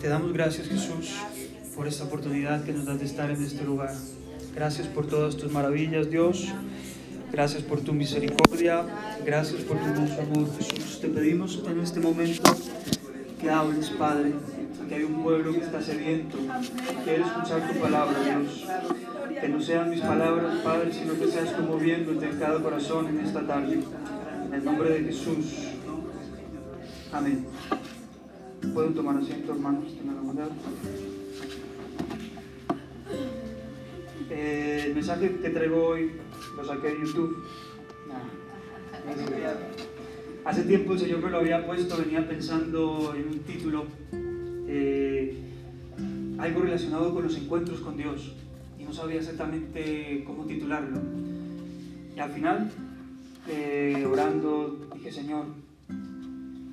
Te damos gracias Jesús por esta oportunidad que nos das de estar en este lugar. Gracias por todas tus maravillas, Dios. Gracias por tu misericordia. Gracias por tu inmenso amor, Jesús. Te pedimos en este momento que hables, Padre. Que hay un pueblo que está sediento, que quiere escuchar tu palabra, Dios. Que no sean mis palabras, Padre, sino que seas tú moviéndote en cada corazón en esta tarde. En el nombre de Jesús. Amén. Pueden tomar asiento, hermanos. Eh, el mensaje que traigo hoy lo saqué de YouTube. Hace tiempo el Señor me lo había puesto, venía pensando en un título, eh, algo relacionado con los encuentros con Dios, y no sabía exactamente cómo titularlo. Y al final, eh, orando, dije, Señor,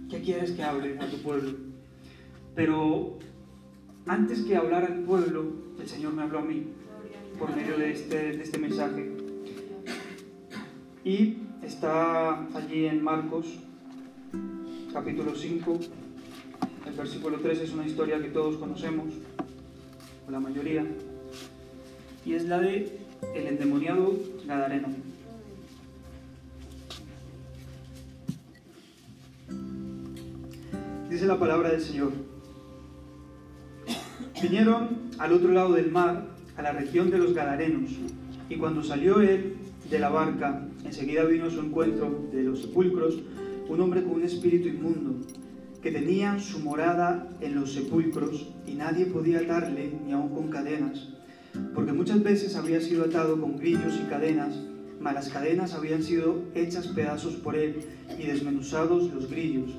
¿qué quieres que hable a tu pueblo? Pero antes que hablar al pueblo, el Señor me habló a mí por medio de este, de este mensaje. Y está allí en Marcos, capítulo 5, el versículo 3 es una historia que todos conocemos, o la mayoría, y es la de el endemoniado Gadareno. Dice la palabra del Señor. Vinieron al otro lado del mar, a la región de los Gadarenos, y cuando salió él de la barca, enseguida vino a su encuentro de los sepulcros un hombre con un espíritu inmundo, que tenía su morada en los sepulcros y nadie podía atarle ni aun con cadenas, porque muchas veces había sido atado con grillos y cadenas, mas las cadenas habían sido hechas pedazos por él y desmenuzados los grillos,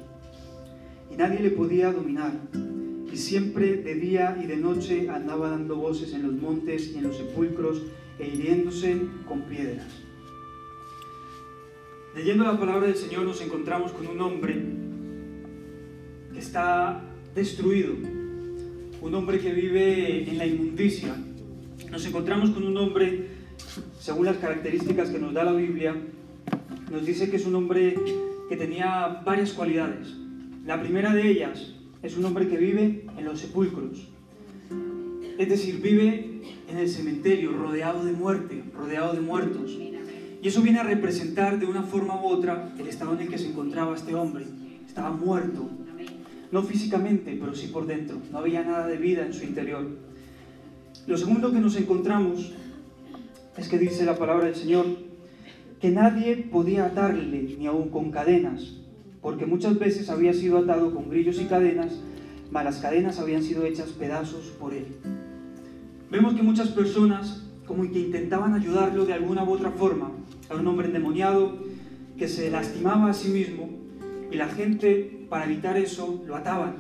y nadie le podía dominar siempre de día y de noche andaba dando voces en los montes y en los sepulcros e hiriéndose con piedras. Leyendo la palabra del Señor nos encontramos con un hombre que está destruido, un hombre que vive en la inmundicia. Nos encontramos con un hombre, según las características que nos da la Biblia, nos dice que es un hombre que tenía varias cualidades. La primera de ellas es un hombre que vive en los sepulcros. Es decir, vive en el cementerio, rodeado de muerte, rodeado de muertos. Y eso viene a representar de una forma u otra el estado en el que se encontraba este hombre. Estaba muerto. No físicamente, pero sí por dentro. No había nada de vida en su interior. Lo segundo que nos encontramos es que dice la palabra del Señor que nadie podía atarle ni aun con cadenas, porque muchas veces había sido atado con grillos y cadenas, mas las cadenas habían sido hechas pedazos por él. Vemos que muchas personas como que intentaban ayudarlo de alguna u otra forma. Era un hombre endemoniado que se lastimaba a sí mismo y la gente para evitar eso lo ataban.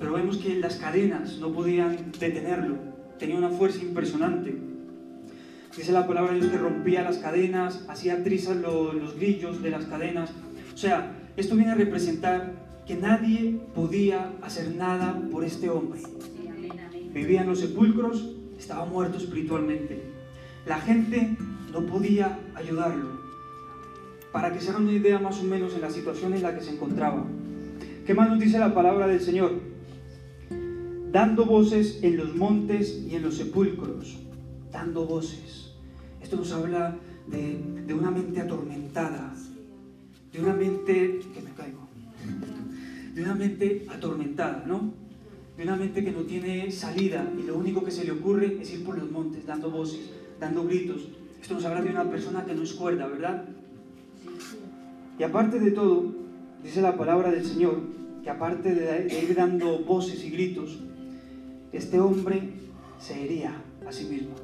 Pero vemos que las cadenas no podían detenerlo. Tenía una fuerza impresionante. Dice la palabra de Dios que rompía las cadenas, hacía trizas los, los grillos de las cadenas. O sea, esto viene a representar que nadie podía hacer nada por este hombre. Vivía en los sepulcros, estaba muerto espiritualmente. La gente no podía ayudarlo. Para que se hagan una idea más o menos en la situación en la que se encontraba. ¿Qué más nos dice la palabra del Señor? Dando voces en los montes y en los sepulcros. Dando voces. Esto nos habla de, de una mente atormentada, de una mente que me caigo, de una mente atormentada, ¿no? De una mente que no tiene salida y lo único que se le ocurre es ir por los montes, dando voces, dando gritos. Esto nos habla de una persona que no es cuerda, ¿verdad? Y aparte de todo, dice la palabra del Señor, que aparte de ir dando voces y gritos, este hombre se hería a sí mismo.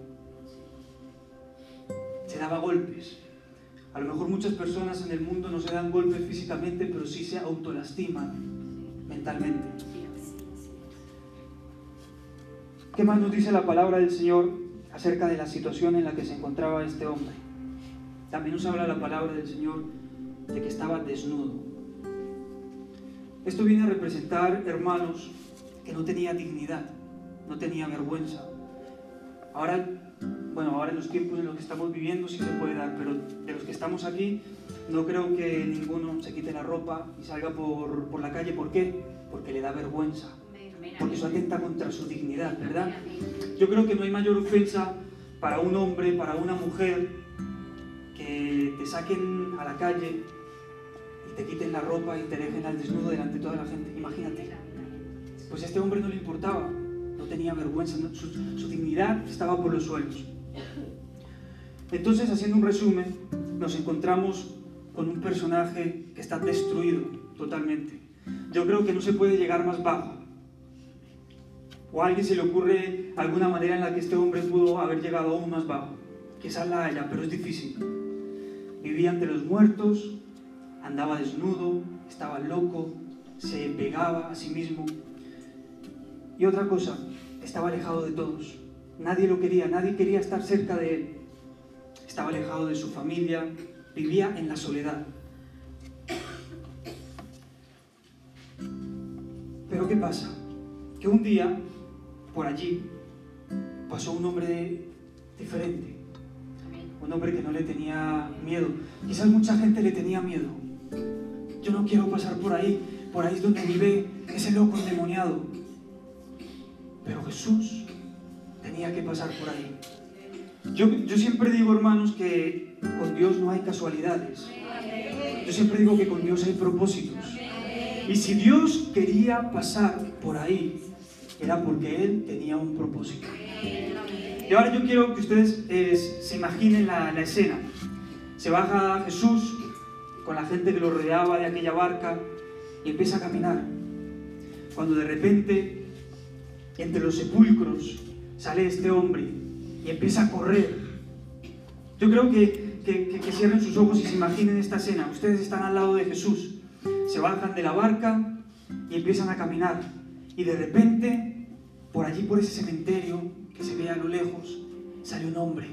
Se daba golpes, a lo mejor muchas personas en el mundo no se dan golpes físicamente, pero sí se autolastiman mentalmente. ¿Qué más nos dice la palabra del Señor acerca de la situación en la que se encontraba este hombre? También nos habla la palabra del Señor de que estaba desnudo. Esto viene a representar, hermanos, que no tenía dignidad, no tenía vergüenza. Ahora bueno, ahora en los tiempos en los que estamos viviendo sí se puede dar, pero de los que estamos aquí, no creo que ninguno se quite la ropa y salga por, por la calle. ¿Por qué? Porque le da vergüenza. porque eso atenta contra su dignidad, ¿verdad? Yo creo que no hay mayor ofensa para un hombre, para una mujer, que te saquen a la calle y te quiten la ropa y te dejen al desnudo delante de toda la gente. Imagínate. Pues a este hombre no le importaba, no tenía vergüenza, su, su dignidad estaba por los suelos. Entonces, haciendo un resumen, nos encontramos con un personaje que está destruido totalmente. Yo creo que no se puede llegar más bajo. ¿O a alguien se le ocurre alguna manera en la que este hombre pudo haber llegado aún más bajo? Quizás la haya, pero es difícil. Vivía entre los muertos, andaba desnudo, estaba loco, se pegaba a sí mismo. Y otra cosa, estaba alejado de todos. Nadie lo quería, nadie quería estar cerca de él. Estaba alejado de su familia, vivía en la soledad. Pero ¿qué pasa? Que un día, por allí, pasó un hombre diferente. Un hombre que no le tenía miedo. Quizás mucha gente le tenía miedo. Yo no quiero pasar por ahí. Por ahí es donde vive ese loco endemoniado. Pero Jesús tenía que pasar por ahí. Yo, yo siempre digo, hermanos, que con Dios no hay casualidades. Yo siempre digo que con Dios hay propósitos. Y si Dios quería pasar por ahí, era porque Él tenía un propósito. Y ahora yo quiero que ustedes eh, se imaginen la, la escena. Se baja Jesús con la gente que lo rodeaba de aquella barca y empieza a caminar. Cuando de repente, entre los sepulcros, sale este hombre y empieza a correr. Yo creo que, que, que, cierren sus ojos y se imaginen esta escena. Ustedes están al lado de Jesús, se bajan de la barca y empiezan a caminar. Y de repente, por allí, por ese cementerio que se ve a lo lejos, sale un hombre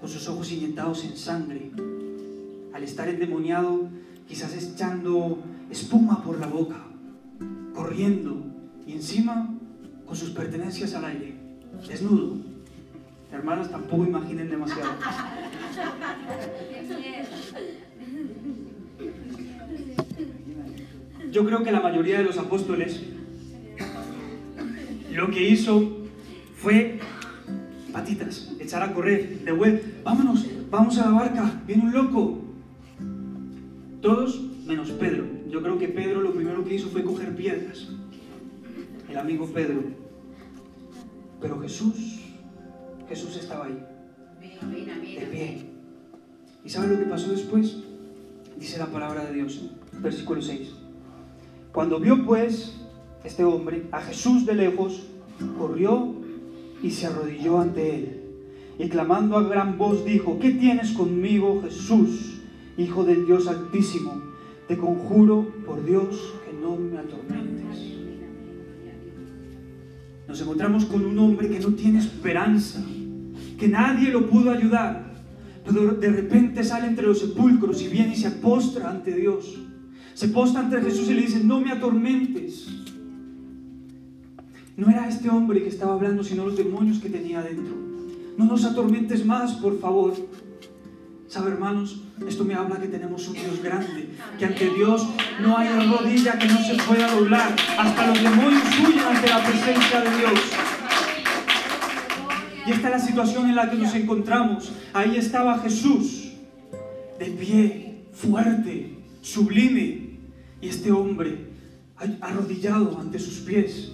con sus ojos inyectados en sangre. Al estar endemoniado, quizás echando espuma por la boca, corriendo y encima con sus pertenencias al aire, desnudo. Hermanas, tampoco imaginen demasiado. Yo creo que la mayoría de los apóstoles lo que hizo fue patitas, echar a correr, de web, vámonos, vamos a la barca, viene un loco. Todos menos Pedro. Yo creo que Pedro lo primero que hizo fue coger piedras. El amigo Pedro. Pero Jesús, Jesús estaba ahí, de pie. ¿Y sabe lo que pasó después? Dice la palabra de Dios, versículo 6. Cuando vio pues este hombre a Jesús de lejos, corrió y se arrodilló ante él. Y clamando a gran voz dijo, ¿qué tienes conmigo, Jesús, Hijo del Dios Altísimo? Te conjuro por Dios que no me atormentes. Nos encontramos con un hombre que no tiene esperanza, que nadie lo pudo ayudar, pero de repente sale entre los sepulcros y viene y se postra ante Dios. Se postra ante Jesús y le dice, no me atormentes. No era este hombre que estaba hablando, sino los demonios que tenía dentro. No nos atormentes más, por favor. ¿Sabe, hermanos? Esto me habla que tenemos un Dios grande, que ante Dios no hay rodilla que no se pueda doblar. Hasta los demonios huyen ante la presencia de Dios. Y esta es la situación en la que nos encontramos. Ahí estaba Jesús, de pie, fuerte, sublime. Y este hombre arrodillado ante sus pies.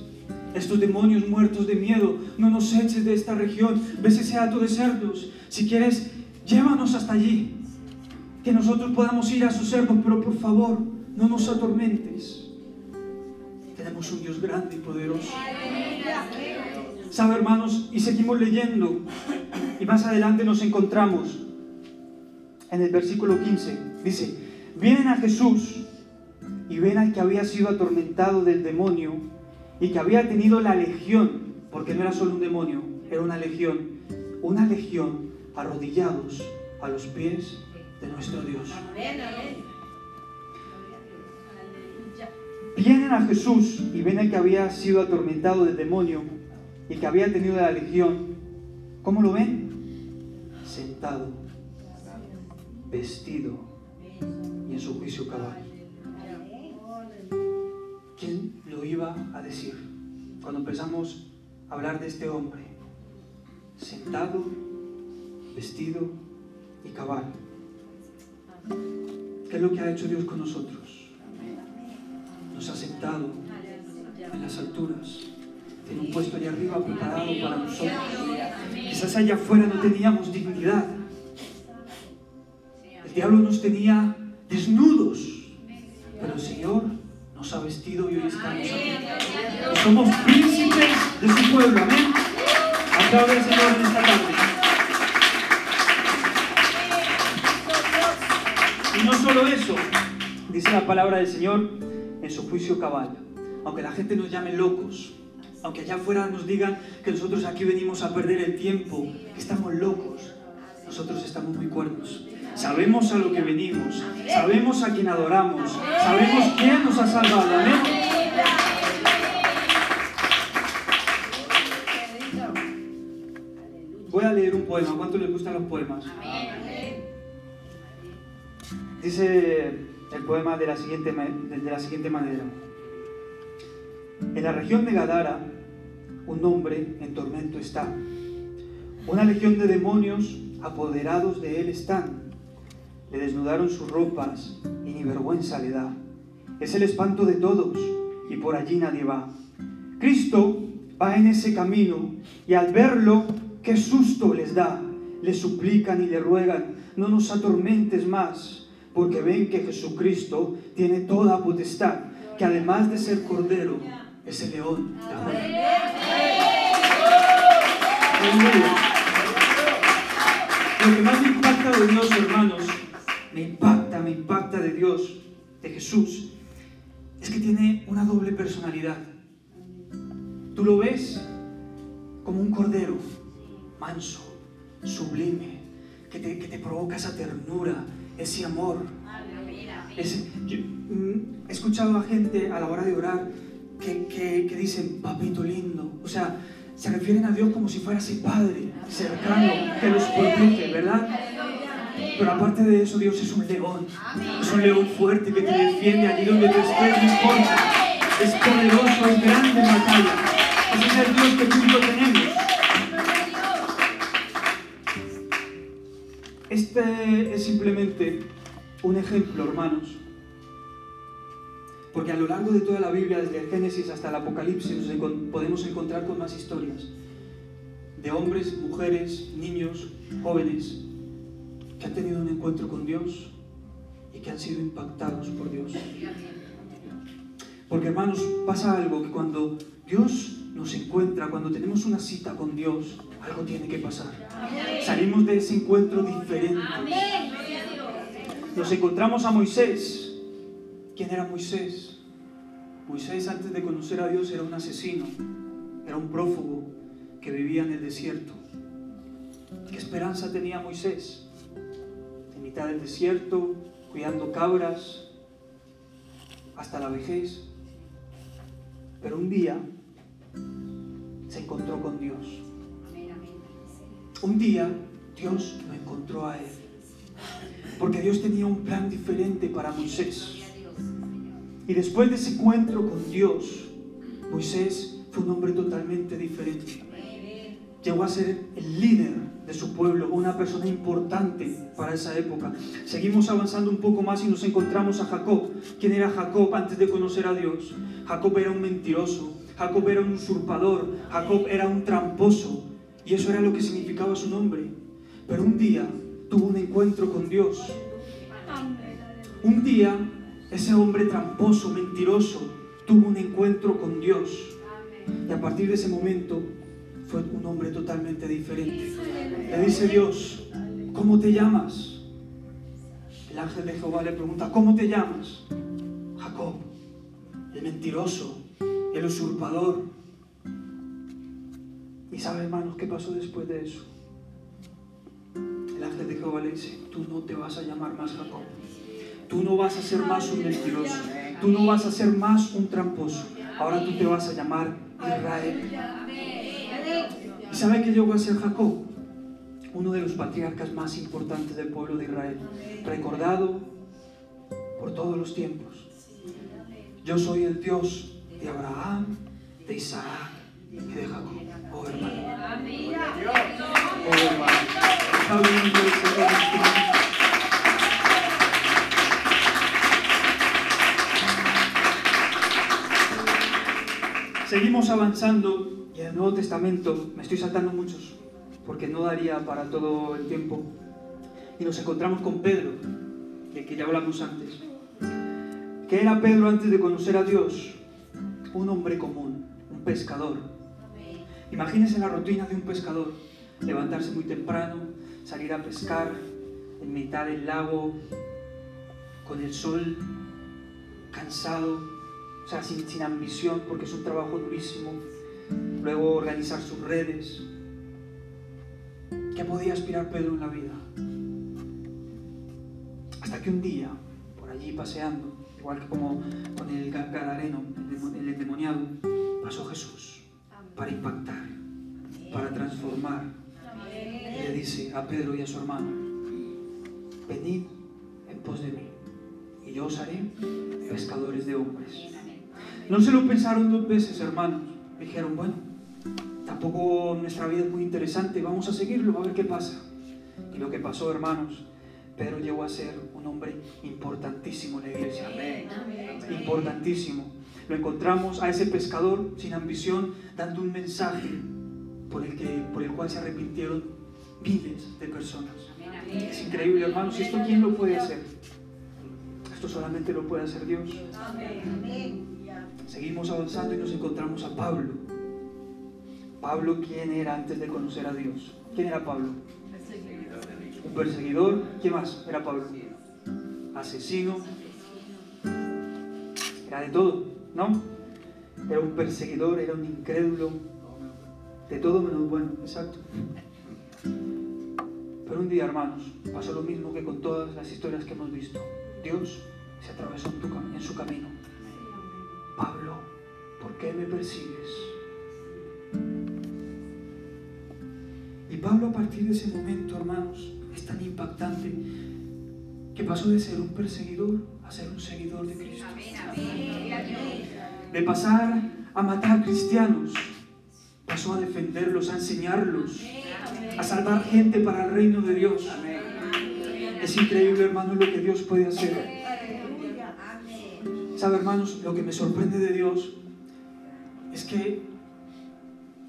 Estos demonios muertos de miedo, no nos eches de esta región. Ves ese hato de cerdos. Si quieres, llévanos hasta allí. Que nosotros podamos ir a sus cerdos, pero por favor, no nos atormentes. Tenemos un Dios grande y poderoso. ¿Sabe, hermanos? Y seguimos leyendo. Y más adelante nos encontramos en el versículo 15. Dice, vienen a Jesús y ven al que había sido atormentado del demonio y que había tenido la legión, porque no era solo un demonio, era una legión, una legión arrodillados a los pies de nuestro Dios. Vienen a Jesús y ven al que había sido atormentado del demonio y que había tenido la legión. ¿Cómo lo ven? Sentado, vestido y en su juicio cabal. ¿Quién lo iba a decir? cuando empezamos a hablar de este hombre, sentado, vestido y cabal. ¿Qué es lo que ha hecho Dios con nosotros? Nos ha sentado en las alturas, tiene un puesto allá arriba preparado para nosotros. Quizás allá afuera no teníamos dignidad. El diablo nos tenía desnudos, pero el Señor nos ha vestido y hoy estamos aquí. Somos príncipes de su pueblo, amén. Aplaude al Señor en esta tarde. Y no solo eso, dice la palabra del Señor en su juicio cabal. Aunque la gente nos llame locos, aunque allá afuera nos digan que nosotros aquí venimos a perder el tiempo, que estamos locos, nosotros estamos muy cuerdos. Sabemos a lo que venimos, sabemos a quién adoramos, sabemos quién nos ha salvado. Amén. Voy a leer un poema. ¿Cuánto les gustan los poemas? Dice el poema de la siguiente, de la siguiente manera. En la región de Gadara, un hombre en tormento está. Una legión de demonios apoderados de él están. Le desnudaron sus ropas y ni vergüenza le da. Es el espanto de todos y por allí nadie va. Cristo va en ese camino y al verlo, qué susto les da. Le suplican y le ruegan, no nos atormentes más, porque ven que Jesucristo tiene toda potestad, que además de ser cordero, es el león Lo que más me impacta de Dios, hermanos, me impacta, me impacta de Dios, de Jesús, es que tiene una doble personalidad. Tú lo ves como un cordero, manso, sublime, que te, que te provoca esa ternura, ese amor. Ese, yo, mm, he escuchado a gente a la hora de orar que, que, que dicen, papito lindo. O sea, se refieren a Dios como si fuera ese Padre cercano que los protege, ¿verdad? Pero aparte de eso, Dios es un león. Es un león fuerte que te defiende allí donde tú estés, no importa. Es poderoso, es grande en batalla. Ese es el Dios que tú y yo tenemos. Este es simplemente un ejemplo, hermanos. Porque a lo largo de toda la Biblia, desde el Génesis hasta el Apocalipsis, nos podemos encontrar con más historias de hombres, mujeres, niños, jóvenes, que han tenido un encuentro con Dios y que han sido impactados por Dios. Porque hermanos, pasa algo que cuando Dios nos encuentra, cuando tenemos una cita con Dios, algo tiene que pasar. Salimos de ese encuentro diferente. Nos encontramos a Moisés. ¿Quién era Moisés? Moisés antes de conocer a Dios era un asesino, era un prófugo que vivía en el desierto. ¿Qué esperanza tenía Moisés? En mitad del desierto, cuidando cabras, hasta la vejez. Pero un día se encontró con Dios. Un día Dios lo encontró a él. Porque Dios tenía un plan diferente para Moisés. Y después de ese encuentro con Dios, Moisés fue un hombre totalmente diferente. Llegó a ser el líder de su pueblo, una persona importante para esa época. Seguimos avanzando un poco más y nos encontramos a Jacob. ¿Quién era Jacob antes de conocer a Dios? Jacob era un mentiroso, Jacob era un usurpador, Jacob era un tramposo. Y eso era lo que significaba su nombre. Pero un día tuvo un encuentro con Dios. Un día ese hombre tramposo, mentiroso, tuvo un encuentro con Dios. Y a partir de ese momento fue un hombre totalmente diferente. Le dice Dios, ¿cómo te llamas? El ángel de Jehová le pregunta, ¿cómo te llamas? Jacob, el mentiroso, el usurpador. ¿Y sabe, hermanos, qué pasó después de eso? El ángel de Jehová le dice, tú no te vas a llamar más Jacob. Tú no vas a ser más un mentiroso. Tú no vas a ser más un tramposo. Ahora tú te vas a llamar Israel. ¿Y sabe qué llegó a ser Jacob? Uno de los patriarcas más importantes del pueblo de Israel. Recordado por todos los tiempos. Yo soy el Dios de Abraham, de Isaac y de Jacob. Oh hermano. Oh hermano. Seguimos avanzando y en el Nuevo Testamento me estoy saltando muchos porque no daría para todo el tiempo. Y nos encontramos con Pedro, de que ya hablamos antes. ¿Qué era Pedro antes de conocer a Dios? Un hombre común, un pescador. Imagínense la rutina de un pescador. Levantarse muy temprano, salir a pescar en mitad del lago, con el sol, cansado, o sea, sin, sin ambición, porque es un trabajo durísimo. Luego organizar sus redes. ¿Qué podía aspirar Pedro en la vida? Hasta que un día, por allí paseando, igual que como con el gadareno, el endemoniado, pasó Jesús para impactar, para transformar. Y le dice a Pedro y a su hermano, venid en pos de mí, y yo os haré pescadores de hombres. No se lo pensaron dos veces, hermanos. Dijeron, bueno, tampoco nuestra vida es muy interesante, vamos a seguirlo, a ver qué pasa. Y lo que pasó, hermanos, Pedro llegó a ser un hombre importantísimo en la iglesia. Importantísimo. Lo encontramos a ese pescador sin ambición dando un mensaje por el, que, por el cual se arrepintieron miles de personas. Es increíble, hermanos. ¿Y esto quién lo puede hacer? Esto solamente lo puede hacer Dios. Seguimos avanzando y nos encontramos a Pablo. Pablo, ¿quién era antes de conocer a Dios? ¿Quién era Pablo? Un perseguidor. ¿Quién más era Pablo? Asesino. Era de todo, ¿no? Era un perseguidor, era un incrédulo. De todo menos bueno, exacto. Pero un día, hermanos, pasó lo mismo que con todas las historias que hemos visto. Dios se atravesó en, en su camino. Pablo, ¿por qué me persigues? Y Pablo a partir de ese momento, hermanos, es tan impactante que pasó de ser un perseguidor a ser un seguidor de Cristo. De pasar a matar cristianos, pasó a defenderlos, a enseñarlos, a salvar gente para el reino de Dios. Es increíble, hermano, lo que Dios puede hacer. ¿Sabe, hermanos? Lo que me sorprende de Dios es que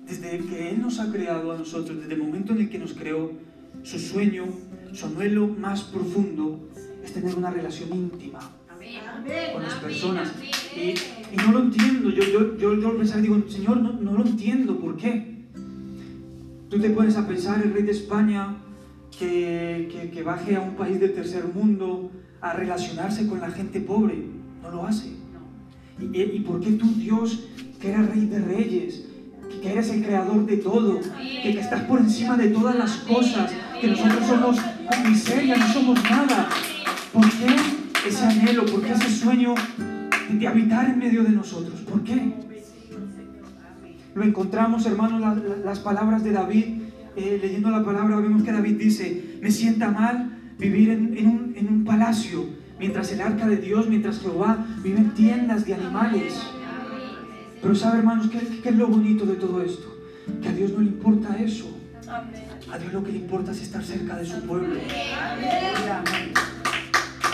desde que Él nos ha creado a nosotros, desde el momento en el que nos creó, su sueño, su anhelo más profundo es tener una relación íntima con las personas. Y, y no lo entiendo. Yo, yo, yo, yo pensaba, digo, Señor, no, no lo entiendo. ¿Por qué? Tú te pones a pensar, el rey de España, que, que, que baje a un país del tercer mundo a relacionarse con la gente pobre no lo hace. ¿Y, ¿Y, por qué tú, Dios, que eres rey de reyes, que eres el creador de todo, que, estás por encima de todas las cosas, que nosotros somos miseria, no somos nada? ¿Por qué ese anhelo, por qué ese sueño de habitar en medio de nosotros? ¿Por qué? Lo encontramos, hermanos, las, palabras de David. Eh, leyendo la palabra vemos que David dice, me sienta mal vivir en un palacio, mientras el arca de Dios, mientras Jehová vive en tiendas de animales. Pero sabe, hermanos, ¿qué, ¿qué, es lo bonito de todo esto? Que a Dios no le importa eso. A Dios lo que le importa es estar cerca de su pueblo.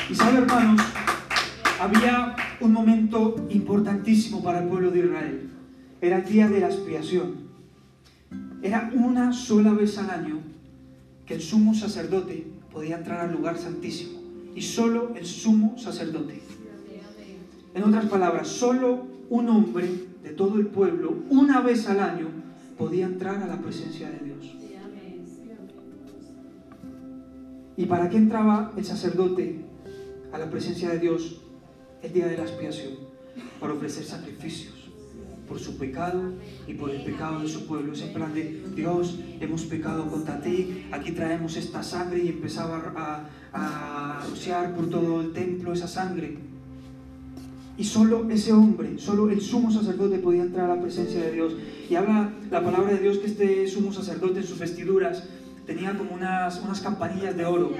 Y sabe, hermanos, había un momento importantísimo para el pueblo de Israel. Era el día de la expiación. Era una sola vez al año que el sumo sacerdote podía entrar al lugar santísimo. Y solo el sumo sacerdote. En otras palabras, solo un hombre de todo el pueblo, una vez al año, podía entrar a la presencia de Dios. ¿Y para qué entraba el sacerdote a la presencia de Dios el día de la expiación? Para ofrecer sacrificios por su pecado y por el pecado de su pueblo. Es en plan de, Dios, hemos pecado contra ti, aquí traemos esta sangre y empezaba a, a, a rociar por todo el templo esa sangre. Y solo ese hombre, solo el sumo sacerdote podía entrar a la presencia de Dios. Y habla la palabra de Dios que este sumo sacerdote en sus vestiduras tenía como unas, unas campanillas de oro.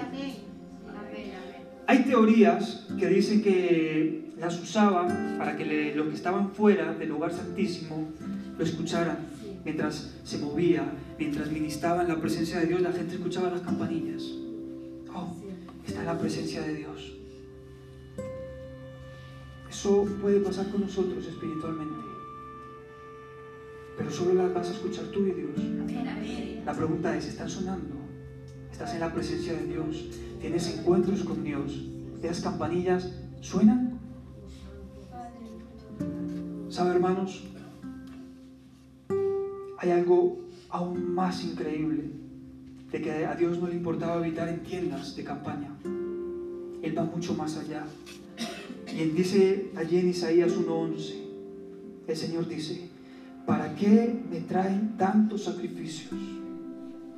Hay teorías que dicen que las usaba para que le, los que estaban fuera del lugar santísimo lo escucharan. mientras se movía, mientras ministraba en la presencia de Dios, la gente escuchaba las campanillas. Oh, está en la presencia de Dios. Eso puede pasar con nosotros espiritualmente. Pero solo las vas a escuchar tú y Dios. La pregunta es, ¿están sonando? ¿Estás en la presencia de Dios? ¿Tienes encuentros con Dios? ¿Esas campanillas suenan? ¿Sabe, hermanos? Hay algo aún más increíble de que a Dios no le importaba habitar en tiendas de campaña. Él va mucho más allá. Y él dice allí en Isaías 1:11, el Señor dice, ¿para qué me traen tantos sacrificios?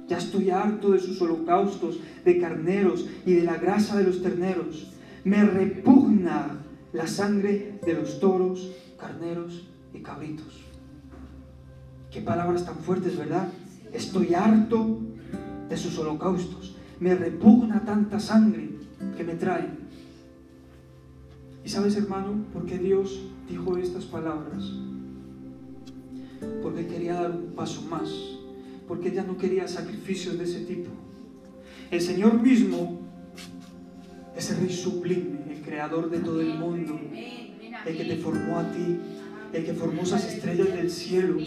Ya estoy harto de sus holocaustos, de carneros y de la grasa de los terneros. Me repugna la sangre de los toros, carneros y cabritos. Qué palabras tan fuertes, ¿verdad? Estoy harto de sus holocaustos. Me repugna tanta sangre que me traen. ¿Y sabes, hermano, por qué Dios dijo estas palabras? Porque quería dar un paso más. Porque ella no quería sacrificios de ese tipo. El Señor mismo es el Rey sublime, el creador de todo el mundo, el que te formó a ti, el que formó esas estrellas del cielo.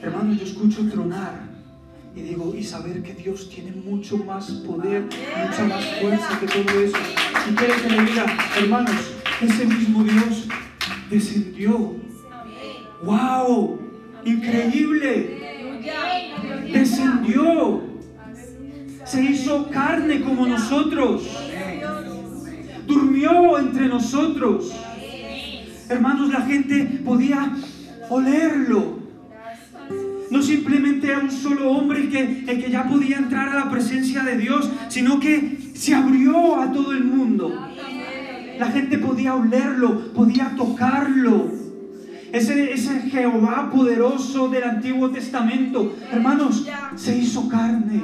Hermano, yo escucho tronar y digo, y saber que Dios tiene mucho más poder, mucha más fuerza que todo eso. Y quiere que le diga, hermanos, ese mismo Dios descendió. ¡Wow! Increíble. Descendió. Se hizo carne como nosotros. Durmió entre nosotros. Hermanos, la gente podía olerlo. No simplemente era un solo hombre el que, el que ya podía entrar a la presencia de Dios, sino que se abrió a todo el mundo. La gente podía olerlo, podía tocarlo. Ese, ese Jehová poderoso del Antiguo Testamento, hermanos, se hizo carne.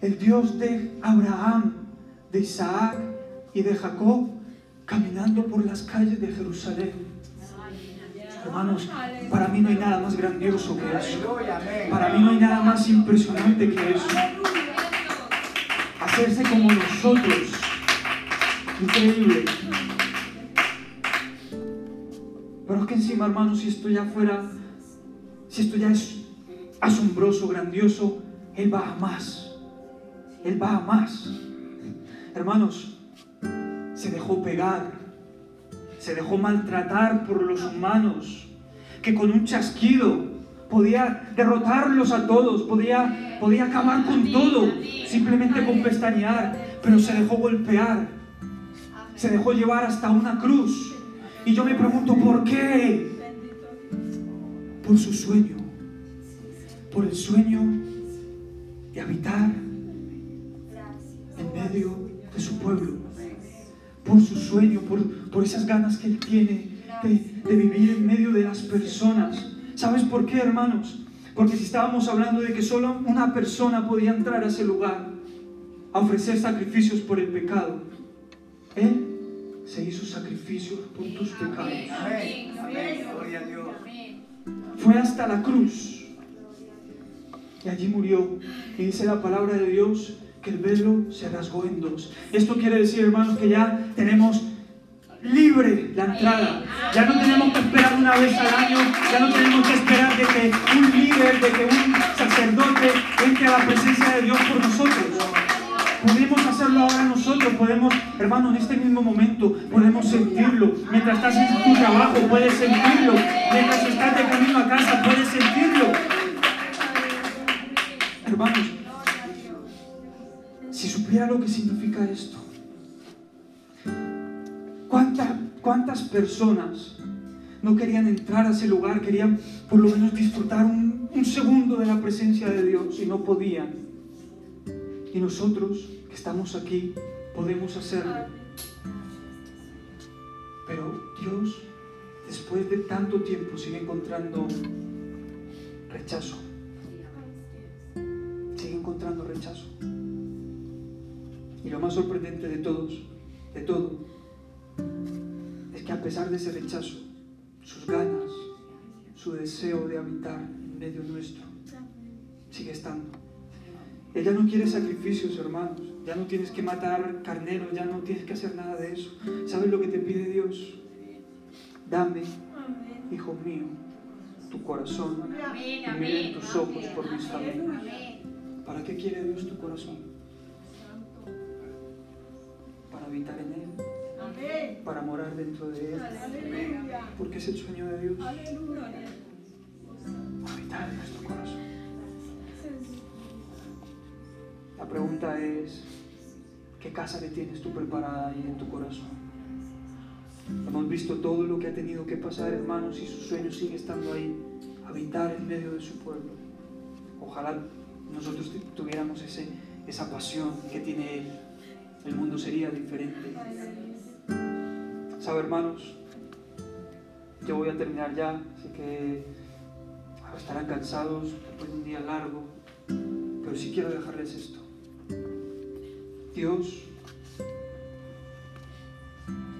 El Dios de Abraham, de Isaac y de Jacob, caminando por las calles de Jerusalén. Hermanos, para mí no hay nada más grandioso que eso. Para mí no hay nada más impresionante que eso. Hacerse como nosotros. Increíble. Pero es que encima, hermanos, si esto ya fuera, si esto ya es asombroso, grandioso, Él va a más. Él va a más. Hermanos, se dejó pegar se dejó maltratar por los humanos, que con un chasquido podía derrotarlos a todos, podía, podía acabar con todo, simplemente con pestañear, pero se dejó golpear, se dejó llevar hasta una cruz. Y yo me pregunto, ¿por qué? Por su sueño, por el sueño de habitar en medio de su pueblo por su sueño, por, por esas ganas que Él tiene de, de vivir en medio de las personas. ¿Sabes por qué, hermanos? Porque si estábamos hablando de que solo una persona podía entrar a ese lugar a ofrecer sacrificios por el pecado, Él se hizo sacrificios por tus pecados. Fue hasta la cruz y allí murió. Y dice la palabra de Dios que el velo se rasgó en dos. Esto quiere decir, hermanos, que ya tenemos libre la entrada. Ya no tenemos que esperar una vez al año, ya no tenemos que esperar de que un líder, de que un sacerdote entre a la presencia de Dios por nosotros. Podemos hacerlo ahora nosotros, podemos, hermanos, en este mismo momento, podemos sentirlo. Mientras estás en tu trabajo, puedes sentirlo. Mientras estás de camino a casa, puedes sentirlo. Hermanos, si supiera lo que significa esto, ¿cuántas personas no querían entrar a ese lugar, querían por lo menos disfrutar un, un segundo de la presencia de Dios y no podían? Y nosotros que estamos aquí podemos hacerlo. Pero Dios, después de tanto tiempo, sigue encontrando rechazo. Sigue encontrando rechazo. Y lo más sorprendente de todos, de todo, es que a pesar de ese rechazo, sus ganas, su deseo de habitar en medio nuestro, sigue estando. Ella no quiere sacrificios, hermanos. Ya no tienes que matar carneros, ya no tienes que hacer nada de eso. ¿Sabes lo que te pide Dios? Dame, hijo mío, tu corazón y miren tus ojos por mis caminos. ¿Para qué quiere Dios tu corazón? Para habitar en Él, para morar dentro de Él, porque es el sueño de Dios. Habitar en nuestro corazón. Pregunta es, ¿qué casa le tienes tú preparada ahí en tu corazón? Hemos visto todo lo que ha tenido que pasar, hermanos, y su sueño sigue estando ahí, habitar en medio de su pueblo. Ojalá nosotros tuviéramos ese, esa pasión que tiene Él. El mundo sería diferente. ¿Sabe, hermanos? Yo voy a terminar ya, así que estarán cansados después de un día largo, pero sí quiero dejarles esto. Dios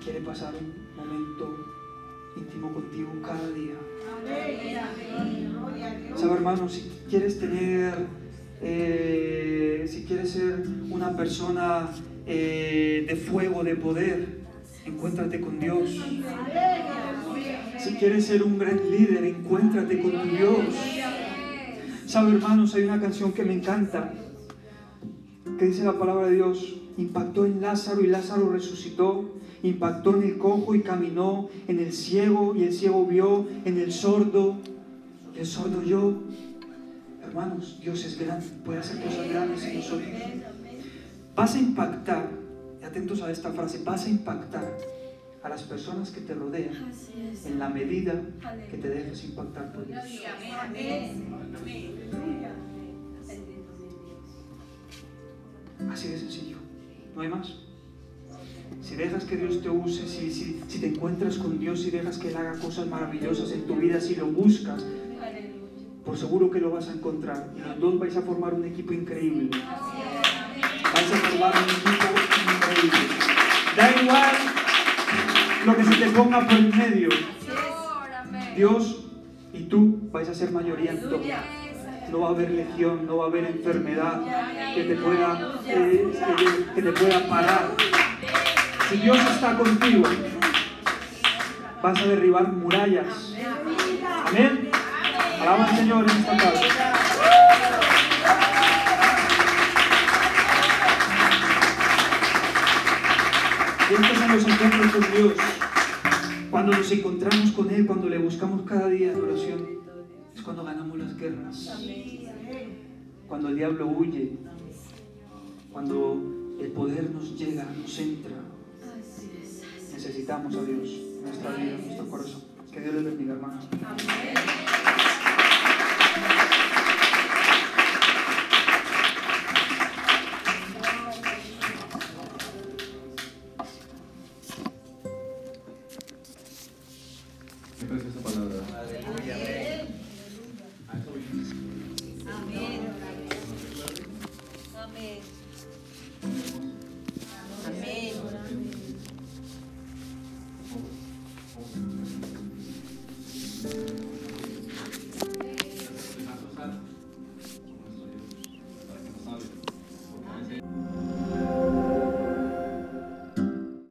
quiere pasar un momento íntimo contigo cada día. ¿Sabe, hermano? Si quieres tener, eh, si quieres ser una persona eh, de fuego, de poder, encuéntrate con Dios. Si quieres ser un gran líder, encuéntrate con tu Dios. ¿Sabe, hermanos? Hay una canción que me encanta, que dice la palabra de Dios, impactó en Lázaro y Lázaro resucitó impactó en el cojo y caminó, en el ciego y el ciego vio, en el sordo y el sordo oyó. Hermanos, Dios es grande, puede hacer cosas grandes en nosotros. Vas a impactar, y atentos a esta frase, vas a impactar a las personas que te rodean en la medida que te dejes impactar por Dios. Así de sencillo, no hay más si dejas que Dios te use, si, si, te encuentras con Dios, si dejas que Él haga cosas maravillosas en tu vida, si lo buscas, por seguro que lo vas a encontrar. Y los dos vais a formar un equipo increíble. Vais a formar un equipo increíble. Da igual lo que se te ponga por el medio. Dios y tú vais a ser mayoría en todo. No va a haber legión, no va a haber enfermedad que te pueda, eh, que te pueda parar. Si Dios está contigo, vas a derribar murallas. Amén. Alaba al Señor en esta tarde. Estos son los encuentros con Dios. Cuando nos encontramos con Él, cuando le buscamos cada día en oración, es cuando ganamos las guerras. Cuando el diablo huye. Cuando el poder nos llega, nos entra necesitamos a Dios nuestra vida, nuestro corazón. Que Dios les bendiga, hermanos. Amén.